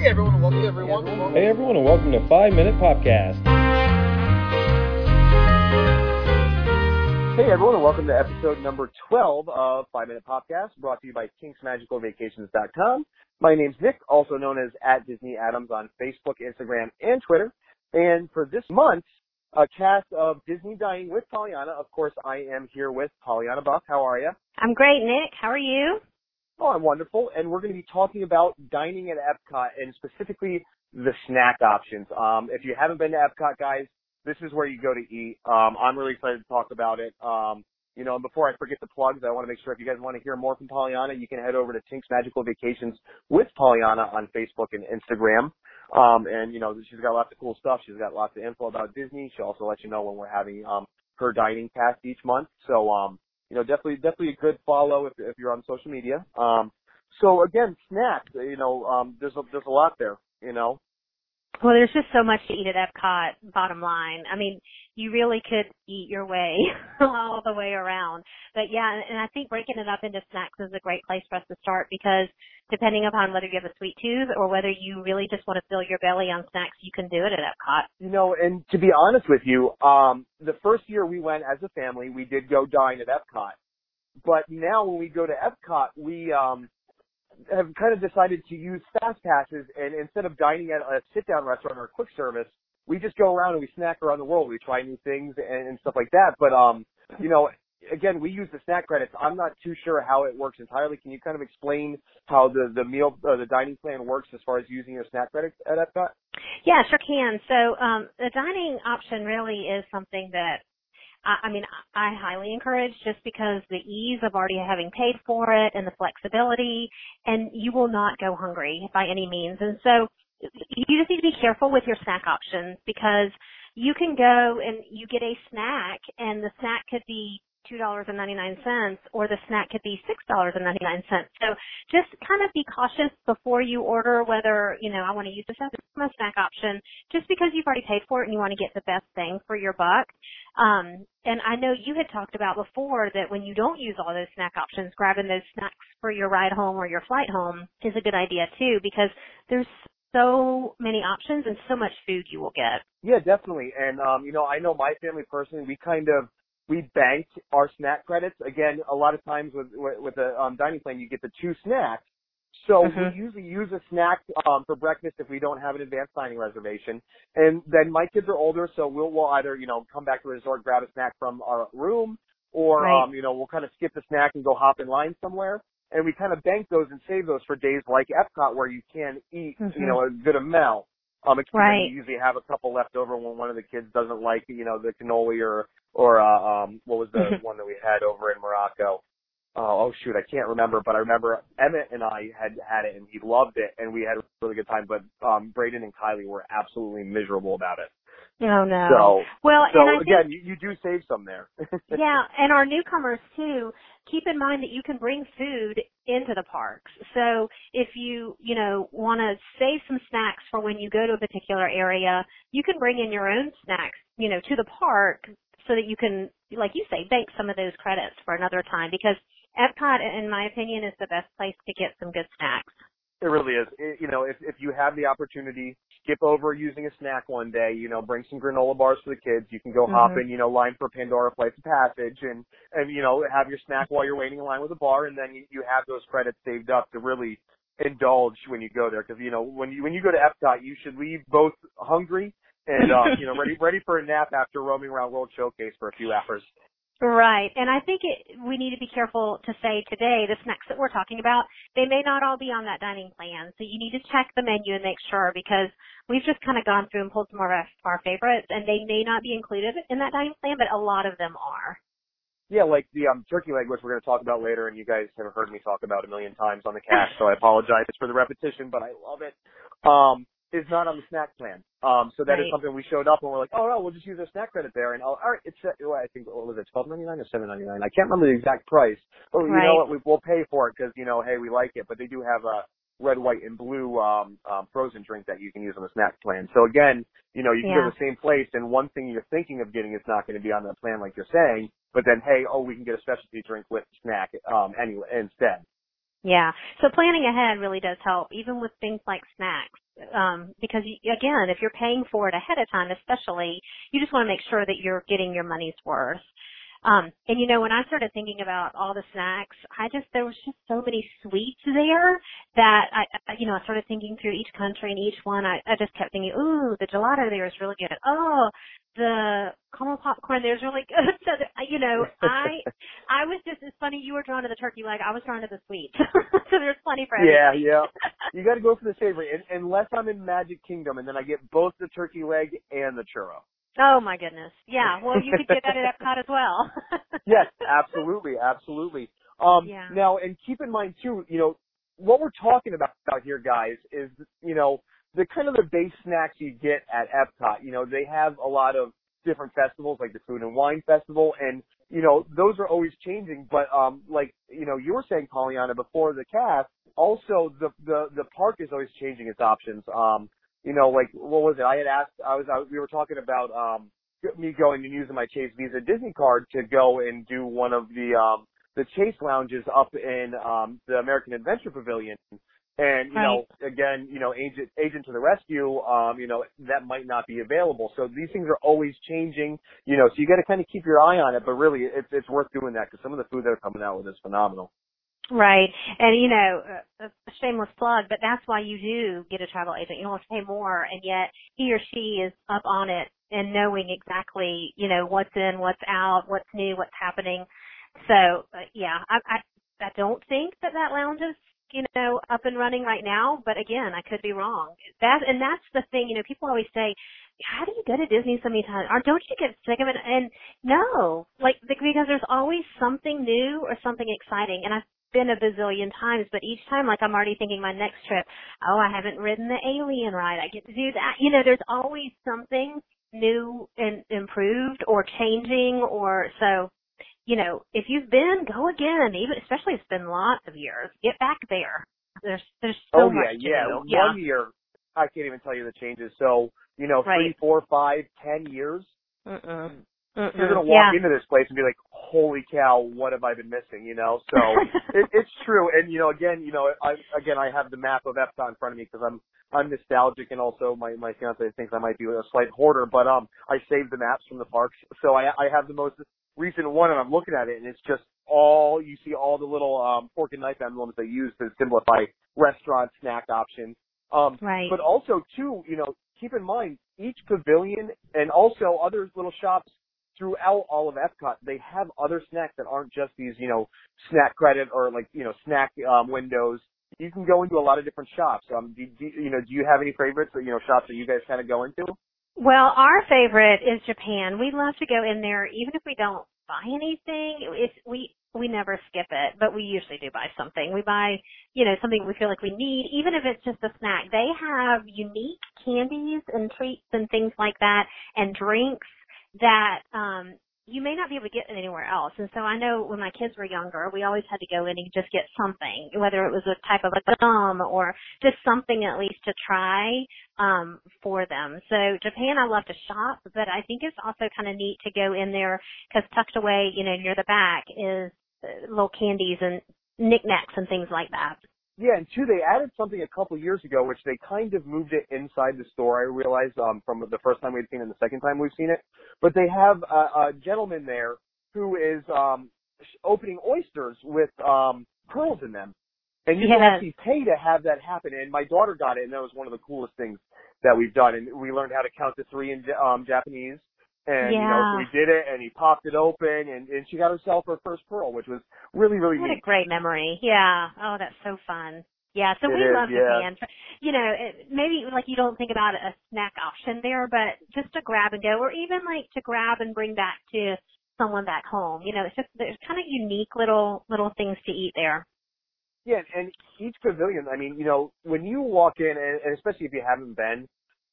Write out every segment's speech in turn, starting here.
Hey everyone, and welcome. Hey everyone. Hey everyone, and welcome to Five Minute Podcast. Hey everyone, and welcome to episode number 12 of Five Minute Podcast, brought to you by TinksMagicalVacations.com. My name's Nick, also known as at Disney Adams on Facebook, Instagram, and Twitter. And for this month, a cast of Disney Dining with Pollyanna. Of course, I am here with Pollyanna Buff. How are you? I'm great, Nick. How are you? Oh, I'm wonderful. And we're going to be talking about dining at Epcot and specifically the snack options. Um, if you haven't been to Epcot, guys, this is where you go to eat. Um, I'm really excited to talk about it. Um, you know, and before I forget the plugs, I want to make sure if you guys want to hear more from Pollyanna, you can head over to Tink's Magical Vacations with Pollyanna on Facebook and Instagram. Um, and you know, she's got lots of cool stuff. She's got lots of info about Disney. She'll also let you know when we're having um her dining cast each month. So um, you know, definitely definitely a good follow if if you're on social media. Um, so again, snacks. You know, um, there's a there's a lot there. You know, Well, there's just so much to eat at Epcot, bottom line. I mean, you really could eat your way all the way around. But yeah, and I think breaking it up into snacks is a great place for us to start because depending upon whether you have a sweet tooth or whether you really just want to fill your belly on snacks, you can do it at Epcot. You know, and to be honest with you, um, the first year we went as a family, we did go dine at Epcot. But now when we go to Epcot, we um, have kind of decided to use fast passes, and instead of dining at a sit-down restaurant or a quick service, we just go around and we snack around the world. We try new things and, and stuff like that. But um, you know, again, we use the snack credits. I'm not too sure how it works entirely. Can you kind of explain how the the meal uh, the dining plan works as far as using your snack credits at Epcot? Yeah, sure can. So um, the dining option really is something that I, mean I highly encourage just because the ease of already having paid for it and the flexibility, and you will not go hungry by any means. And so you just need to be careful with your snack options because you can go and you get a snack and the snack could be two dollars and ninety nine cents or the snack could be six dollars and ninety nine cents. So just kind of be cautious before you order whether, you know, I want to use this as a snack option just because you've already paid for it and you want to get the best thing for your buck. Um and I know you had talked about before that when you don't use all those snack options, grabbing those snacks for your ride home or your flight home is a good idea too because there's so many options and so much food you will get. Yeah, definitely. And um, you know, I know my family personally, we kind of we banked our snack credits. Again, a lot of times with with, a um, dining plan, you get the two snacks. So Mhm. we usually use a snack um, for breakfast if we don't have an advanced dining reservation. And then my kids are older, so we'll we'll either you know come back to the resort, grab a snack from our room, or Right. um, you know we'll kind of skip the snack and go hop in line somewhere. And we kind of bank those and save those for days like Epcot where you can eat Mhm. you know a good amount. Um, Right. you usually have a couple left over when one of the kids doesn't like, you know, the cannoli or, or, uh, um, what was the Mhm. one that we had over in Morocco? Oh, oh shoot, I can't remember, but I remember Emmett and I had had it and he loved it and we had a really good time, but, um, Braden and Kylie were absolutely miserable about it. Oh no. So, well, so and I think again, you, you do save some there. yeah, and our newcomers too, keep in mind that you can bring food into the parks. So if you, you know, want to save some snacks for when you go to a particular area, you can bring in your own snacks, you know, to the park so that you can, like you say, bank some of those credits for another time because Epcot, in my opinion, is the best place to get some good snacks. It really is. It, you know, if if you have the opportunity, skip over using a snack one day. You know, bring some granola bars for the kids. You can go hop Mhm. in. You know, line for Pandora Flights of Passage, and and you know have your snack while you're waiting in line with the bar, and then you, you have those credits saved up to really indulge when you go there. Because you know when you when you go to Epcot, you should leave both hungry and uh, you know ready ready for a nap after roaming around World Showcase for a few hours. Right. And I think it, we need to be careful to say today the snacks that we're talking about, they may not all be on that dining plan. So you need to check the menu and make sure because we've just kind of gone through and pulled some of our, our favorites and they may not be included in that dining plan, but a lot of them are. Yeah, like the um, turkey leg, which we're going to talk about later, and you guys have heard me talk about a million times on the cast, so I apologize for the repetition, but I love it. Um, is not on the snack plan. Um, so that is Right. something we showed up and we're like, oh no, we'll just use our snack credit there, and oh, all right, it's uh, well, I think what was it, twelve ninety nine or seven ninety nine? I can't remember the exact price. But you know what, we, we'll pay for it because you know, hey, we like it. But they do have a red, white, and blue um, um, frozen drink that you can use on the snack plan. So again, you know, you can go to the same place, and one thing you're thinking of getting is not going to be on the plan, like you're saying. But then, hey, oh, we can get a specialty drink with snack um, anyway instead. Yeah. So planning ahead really does help, even with things like snacks. Um, because you, again, if you're paying for it ahead of time, especially, you just want to make sure that you're getting your money's worth. Um, and you know, when I started thinking about all the snacks, I just, there was just so many sweets there that I, I you know, I started thinking through each country and each one, I, I just kept thinking, ooh, the gelato there is really good. Oh, the caramel popcorn there is really good. So, that, you know, I, I was just, it's funny, you were drawn to the turkey leg, I was drawn to the sweets. so there's plenty for everybody. Yeah, yeah. You gotta go for the savory, and, unless I'm in Magic Kingdom, and then I get both the turkey leg and the churro. Oh my goodness. Yeah. Well, you could get that at Epcot as well. yes, absolutely, absolutely. Um, yeah. Now, and keep in mind too, you know, what we're talking about out here, guys, is you know the kind of the base snacks you get at Epcot. You know, they have a lot of different festivals, like the Food and Wine Festival, and you know those are always changing. But um, like you know, you were saying, Pollyanna, before the cast, also the the the park is always changing its options. Um, you know, like what was it? I had asked. I was. I, we were talking about um me going and using my Chase Visa Disney card to go and do one of the um the Chase lounges up in um the American Adventure Pavilion. And you right. know, again, you know, agent agent to the rescue, um, you know, that might not be available. So these things are always changing, you know. So you got to kind of keep your eye on it. But really, it's it's worth doing that because some of the food that are coming out with is phenomenal. Right. And you know, a shameless plug, but that's why you do get a travel agent. You don't have to pay more and yet he or she is up on it and knowing exactly, you know, what's in, what's out, what's new, what's happening. So, uh, yeah, I, I, I don't think that that lounge is, you know, up and running right now, but again, I could be wrong. That, and that's the thing, you know, people always say, how do you go to Disney so many times? Or don't you get sick of it? And no, like, because there's always something new or something exciting. And I been a bazillion times, but each time, like I'm already thinking my next trip, oh, I haven't ridden the alien ride. I get to do that. You know, there's always something new and improved or changing or so, you know, if you've been, go again, even, especially if it's been lots of years. Get back there. There's, there's so oh, much yeah, yeah. yeah. One year, I can't even tell you the changes. So, you know, right. three, four, five, ten years. Mm-mm. Mm-mm. You're gonna walk yeah. into this place and be like, "Holy cow, what have I been missing?" You know. So it, it's true, and you know, again, you know, I again, I have the map of Epcot in front of me because I'm I'm nostalgic, and also my my fiance thinks I might be a slight hoarder, but um, I saved the maps from the parks, so I I have the most recent one, and I'm looking at it, and it's just all you see all the little um fork and knife emblems they use to simplify restaurant snack options. Um, right. But also too, you know, keep in mind each pavilion and also other little shops throughout all of Epcot, they have other snacks that aren't just these, you know, snack credit or like, you know, snack um, windows. You can go into a lot of different shops. Um, do, do, you know, do you have any favorites or, you know, shops that you guys kind of go into? Well, our favorite is Japan. We love to go in there, even if we don't buy anything. It's we we never skip it, but we usually do buy something. We buy, you know, something we feel like we need, even if it's just a snack. They have unique candies and treats and things like that, and drinks that um you may not be able to get it anywhere else. And so I know when my kids were younger, we always had to go in and just get something, whether it was a type of a gum or just something at least to try um for them. So Japan I love to shop, but I think it's also kind of neat to go in there because tucked away, you know, near the back is uh, little candies and knickknacks and things like that. Yeah, and two, they added something a couple years ago, which they kind of moved it inside the store. I realized um, from the first time we'd seen it and the second time we've seen it. But they have a, a gentleman there who is um, opening oysters with um, pearls in them, and you yes. can actually pay to have that happen. And my daughter got it, and that was one of the coolest things that we've done. And we learned how to count to three in um, Japanese. And yeah. you know, we did it, and he popped it open, and and she got herself her first pearl, which was really really what neat. a great memory. Yeah. Oh, that's so fun. Yeah, so It we is, love yeah. Japan. You know, it, maybe like you don't think about a snack option there, but just to grab and go, or even like to grab and bring back to someone back home. You know, it's just there's kind of unique little little things to eat there. Yeah, and each pavilion, I mean, you know, when you walk in, and, and especially if you haven't been,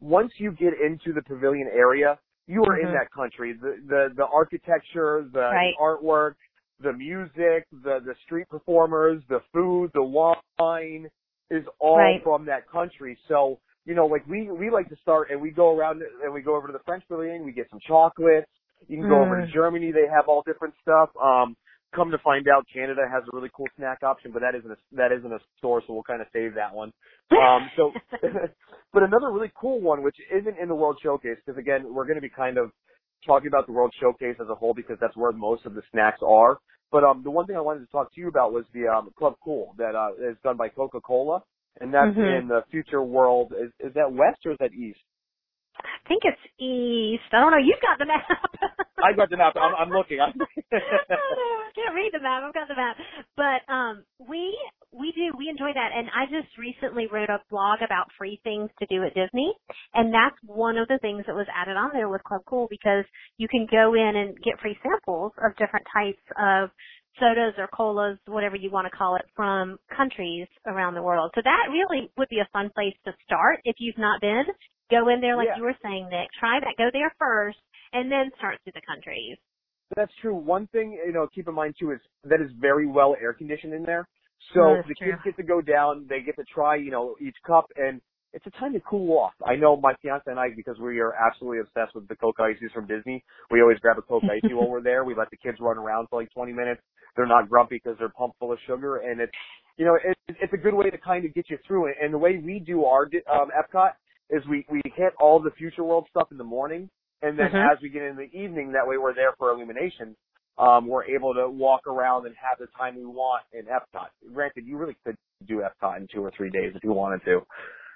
once you get into the pavilion area, you are Mhm. in that country. The the the architecture, the, Right. the artwork, the music, the the street performers, the food, the wine is all Right. from that country. So, you know, like we we like to start and we go around and we go over to the French pavilion, we get some chocolates. You can go over to Mm. Germany, they have all different stuff. Um come to find out, Canada has a really cool snack option, but that isn't a that isn't a store, so we'll kind of save that one. Um, so, but another really cool one, which isn't in the World Showcase, because again, we're going to be kind of talking about the World Showcase as a whole because that's where most of the snacks are. But um, the one thing I wanted to talk to you about was the um, Club Cool that uh, is done by Coca-Cola, and that's Mhm. in the future world. Is, is that west or is that east? I think it's east. I don't know. You've got the map. I've got the map. I'm, I'm looking. I'm I. I can't read the map. I've got the map. But um we we do we enjoy that and I just recently wrote a blog about free things to do at Disney and that's one of the things that was added on there with Club Cool because you can go in and get free samples of different types of sodas or colas, whatever you want to call it, from countries around the world. So that really would be a fun place to start if you've not been. Go in there like Yeah. you were saying, Nick. Try that. Go there first and then start through the countries. That's true. One thing, you know, keep in mind too is that is very well air conditioned in there. So the true. kids get to go down, they get to try, you know, each cup and it's a time to cool off. I know my fiance and I, because we are absolutely obsessed with the Coke ICEEs from Disney, we always grab a Coke ICEE while we're there. We let the kids run around for like 20 minutes. They're not grumpy because they're pumped full of sugar and it's, you know, it, it's a good way to kind of get you through it. And the way we do our um, Epcot is we, we hit all the future world stuff in the morning and then Mhm. as we get in the evening, that way we're there for illumination. Um, we're able to walk around and have the time we want in Epcot. Granted, you really could do Epcot in two or three days if you wanted to.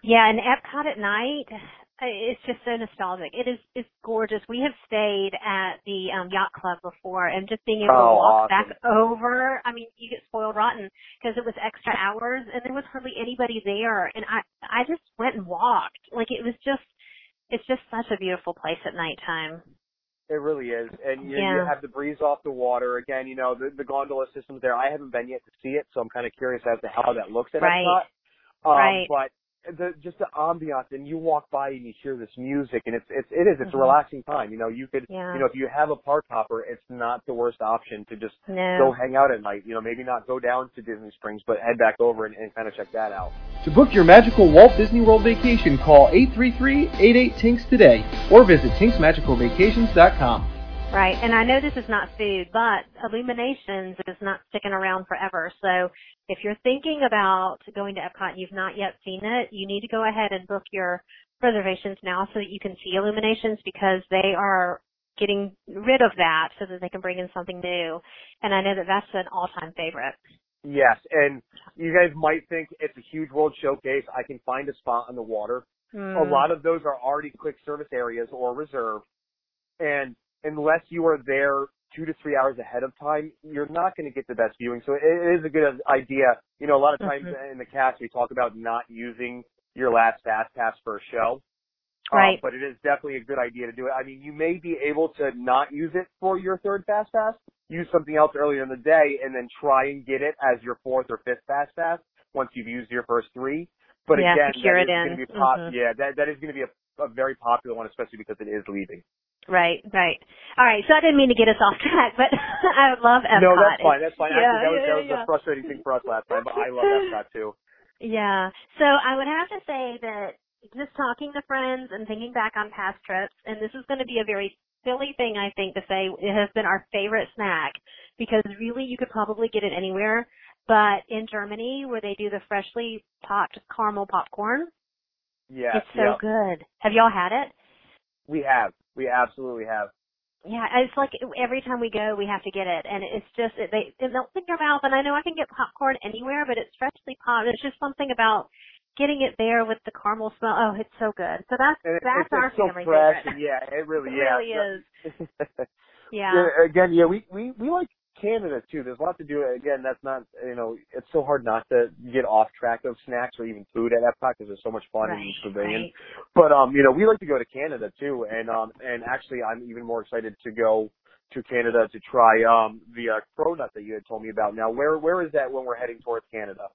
Yeah, and Epcot at night, it's just so nostalgic. It is it's gorgeous. We have stayed at the um, yacht club before, and just being able to Oh, walk awesome. back over. I mean, you get spoiled rotten because it was extra hours, and there was hardly anybody there. And I I just went and walked. Like it was just it's just such a beautiful place at nighttime. It really is. And you, you have the breeze off the water. Again, you know, the, the gondola system's there. I haven't been yet to see it, so I'm kind of curious as to how that looks at Right. Epcot. Um, Right. But the, just the ambiance, and you walk by and you hear this music, and it's, it's it is it's a Mhm. relaxing time. You know, you could, Yeah. you know, if you have a park hopper, it's not the worst option to just No. go hang out at night. You know, maybe not go down to Disney Springs, but head back over and, and kind of check that out. To book your magical Walt Disney World vacation, call 833-88-TINKS today or visit tinksmagicalvacations.com. Right, and I know this is not food, but Illuminations is not sticking around forever. So if you're thinking about going to Epcot and you've not yet seen it, you need to go ahead and book your reservations now so that you can see Illuminations because they are getting rid of that so that they can bring in something new. And I know that that's an all-time favorite. Yes, and you guys might think it's a huge world showcase. I can find a spot on the water. Mm. A lot of those are already quick service areas or reserved. And unless you are there two to three hours ahead of time, you're not going to get the best viewing. So it is a good idea. You know, a lot of times Mhm. in the cast we talk about not using your last fast pass for a show. Um, Right. but it is definitely a good idea to do it. I mean, you may be able to not use it for your third fast pass, use something else earlier in the day, and then try and get it as your fourth or fifth fast pass once you've used your first three. But Yeah, again, secure that it is in. going to be pop- Mhm. yeah, that that is going to be a, a very popular one, especially because it is leaving. Right, right. All right, so I didn't mean to get us off track, but I love Epcot. No, that's fine. That's fine. Yeah, Actually, that was, yeah, that was yeah. a frustrating thing for us last time, but I love Epcot too. Yeah. So I would have to say that just talking to friends and thinking back on past trips, and this is going to be a very silly thing I think to say, it has been our favorite snack because really you could probably get it anywhere. But in Germany, where they do the freshly popped caramel popcorn, Yeah, it's so yeah. good. Have y'all had it? We have. We absolutely have. Yeah, it's like every time we go, we have to get it, and it's just it, they it melts in your mouth. And I know I can get popcorn anywhere, but it's freshly popped. It's just something about getting it there with the caramel smell. Oh, it's so good. So that's it- that's it's, our it's so family fresh, favorite. yeah, it really, it yeah. really is. Yeah. Yeah, Again, yeah, we we we like Canada too. There's a lot to do. Again, that's not you know, it's so hard not to get off track of snacks or even food at Epcot because there's so much fun in Right, each pavilion. right. But um, you know, we like to go to Canada too, and um, and actually, I'm even more excited to go to Canada to try um the uh, cronut that you had told me about. Now, where where is that when we're heading towards Canada?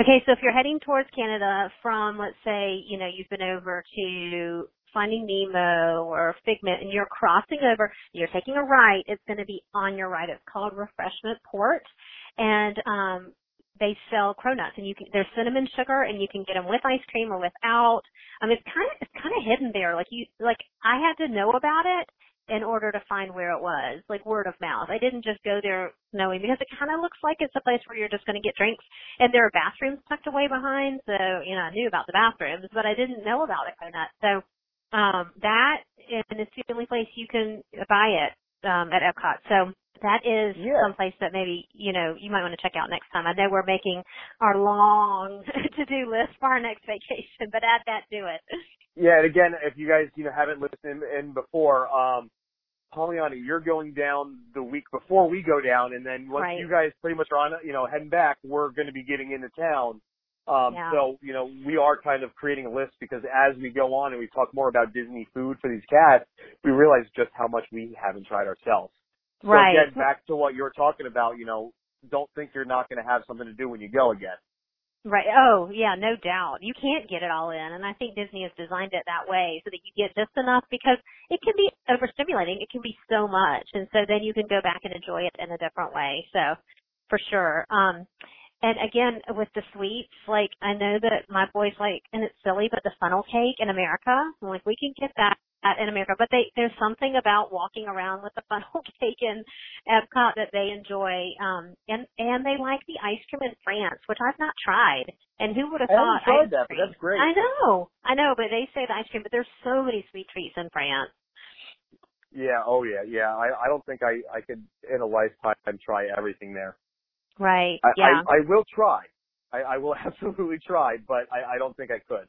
Okay, so if you're heading towards Canada from, let's say, you know, you've been over to Finding Nemo or Figment and you're crossing over, you're taking a right, it's going to be on your right. It's called Refreshment Port. And, um, they sell cronuts and you can, there's cinnamon sugar and you can get them with ice cream or without. Mean, it's kind of, it's kind of hidden there. Like you, like I had to know about it in order to find where it was, like word of mouth. I didn't just go there knowing because it kind of looks like it's a place where you're just going to get drinks and there are bathrooms tucked away behind. So, you know, I knew about the bathrooms, but I didn't know about the Cronut. So, um, that and it's the only place you can buy it, um, at Epcot. So that is Yeah. someplace that maybe, you know, you might want to check out next time. I know we're making our long to-do list for our next vacation, but add that to it. Yeah, and again, if you guys you know haven't listened in before, um, Pollyanna, you're going down the week before we go down, and then once Right. you guys pretty much are on, you know, heading back, we're going to be getting into town. Um, Yeah. So you know, we are kind of creating a list because as we go on and we talk more about Disney food for these cats, we realize just how much we haven't tried ourselves. So Right. again, back to what you were talking about, you know, don't think you're not going to have something to do when you go again. Right. Oh, yeah, no doubt. You can't get it all in, and I think Disney has designed it that way so that you get just enough because it can be overstimulating. It can be so much, and so then you can go back and enjoy it in a different way. So, for sure. Um, and again, with the sweets, like I know that my boys like, and it's silly, but the funnel cake in America, I'm like we can get that in America, but they there's something about walking around with the funnel cake in Epcot that they enjoy, um, and and they like the ice cream in France, which I've not tried. And who would have thought? I haven't tried ice that, but that's great. I know, I know, but they say the ice cream, but there's so many sweet treats in France. Yeah, oh yeah, yeah. I I don't think I I could in a lifetime try everything there. Right. I yeah. I, I will try. I, I will absolutely try, but I I don't think I could.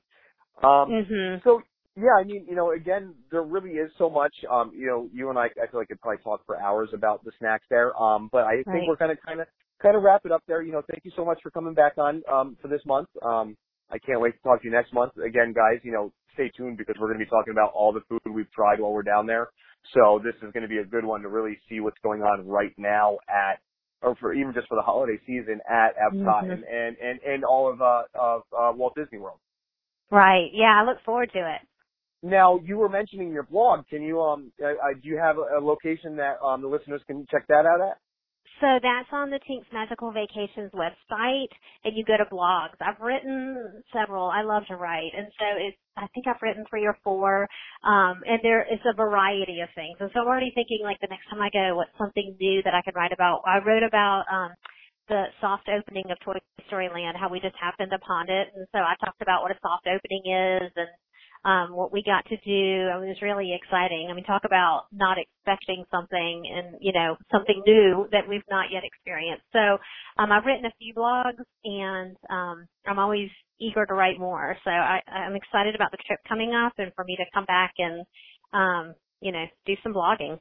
Um mhm. so yeah, I mean, you know, again, there really is so much. Um, you know, you and I, I feel like could probably talk for hours about the snacks there. Um, but I think Right. we're gonna kind of kind of wrap it up there. You know, thank you so much for coming back on um for this month. Um, I can't wait to talk to you next month. Again, guys, you know, stay tuned because we're going to be talking about all the food we've tried while we're down there. So this is going to be a good one to really see what's going on right now at, or for even just for the holiday season at Epcot Mhm. and, and, and, and all of, uh, of, uh, Walt Disney World. Right. Yeah, I look forward to it. Now, you were mentioning your blog. Can you, um, uh, uh, do you have a, a location that, um, the listeners can check that out at? So that's on the Tink's Magical Vacations website, and you go to blogs. I've written several. I love to write, and so it's. I think I've written three or four, um, and there is a variety of things. And so I'm already thinking, like the next time I go, what's something new that I can write about? I wrote about um, the soft opening of Toy Story Land, how we just happened upon it, and so I talked about what a soft opening is and um, what we got to do. I mean, it was really exciting. I mean, talk about not expecting something and, you know, something new that we've not yet experienced. So, um, I've written a few blogs and, um, I'm always eager to write more. So I, I'm excited about the trip coming up and for me to come back and, um, you know, do some blogging.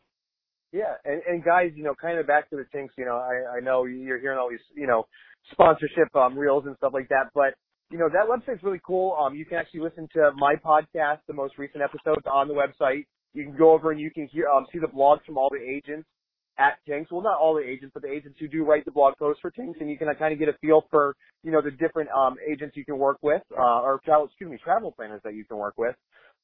Yeah, and, and guys, you know, kind of back to the Tinks, you know, I, I know you're hearing all these, you know, sponsorship um, reels and stuff like that, but you know that website's really cool. Um, you can actually listen to my podcast, the most recent episodes, on the website. You can go over and you can hear, um, see the blogs from all the agents at Tinks. Well, not all the agents, but the agents who do write the blog posts for Tinks, and you can uh, kind of get a feel for, you know, the different um, agents you can work with, uh, or travel, excuse me, travel planners that you can work with.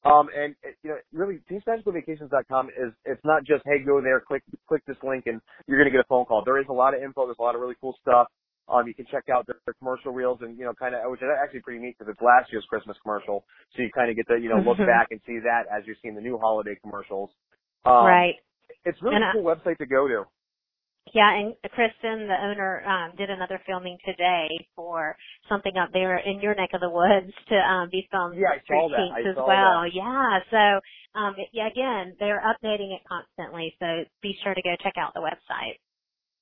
Um, and it- you know, really, TinksMagicalVacations.com is it's not just hey, go there, click click this link, and you're gonna get a phone call. There is a lot of info. There's a lot of really cool stuff. Um, you can check out their, their commercial reels, and you know, kind of which is actually pretty neat because it's last year's Christmas commercial, so you kind of get to you know look Mhm. back and see that as you're seeing the new holiday commercials. Um, right. It's a really And a cool website to go to. Yeah, and Kristen, the owner, um, did another filming today for something up there in your neck of the woods to um, be filmed Yeah, I saw that. I as saw well. that. Yeah, so um, yeah, again, they're updating it constantly, so be sure to go check out the website.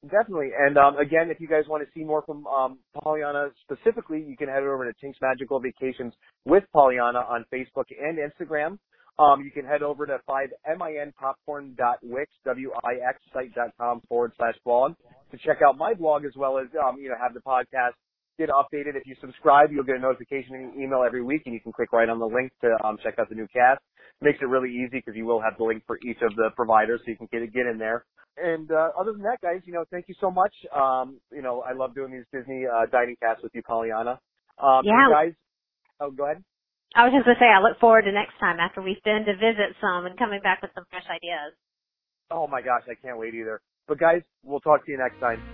Definitely. And um, again, if you guys want to see more from um, Pollyanna specifically, you can head over to Tink's Magical Vacations with Pollyanna on Facebook and Instagram. Um, you can head over to 5minpopcorn.wix, W-I-X site.com forward slash blog to check out my blog as well as, um, you know, have the podcast get updated. If you subscribe, you'll get a notification in your email every week and you can click right on the link to um, check out the new cast. Makes it really easy because you will have the link for each of the providers so you can get get in there. And uh, other than that, guys, you know, thank you so much. Um, you know, I love doing these Disney uh, dining casts with you, Pollyanna. Um, Yeah. guys, oh, go ahead. I was just going to say, I look forward to next time after we've been to visit some and coming back with some fresh ideas. Oh my gosh, I can't wait either. But guys, we'll talk to you next time.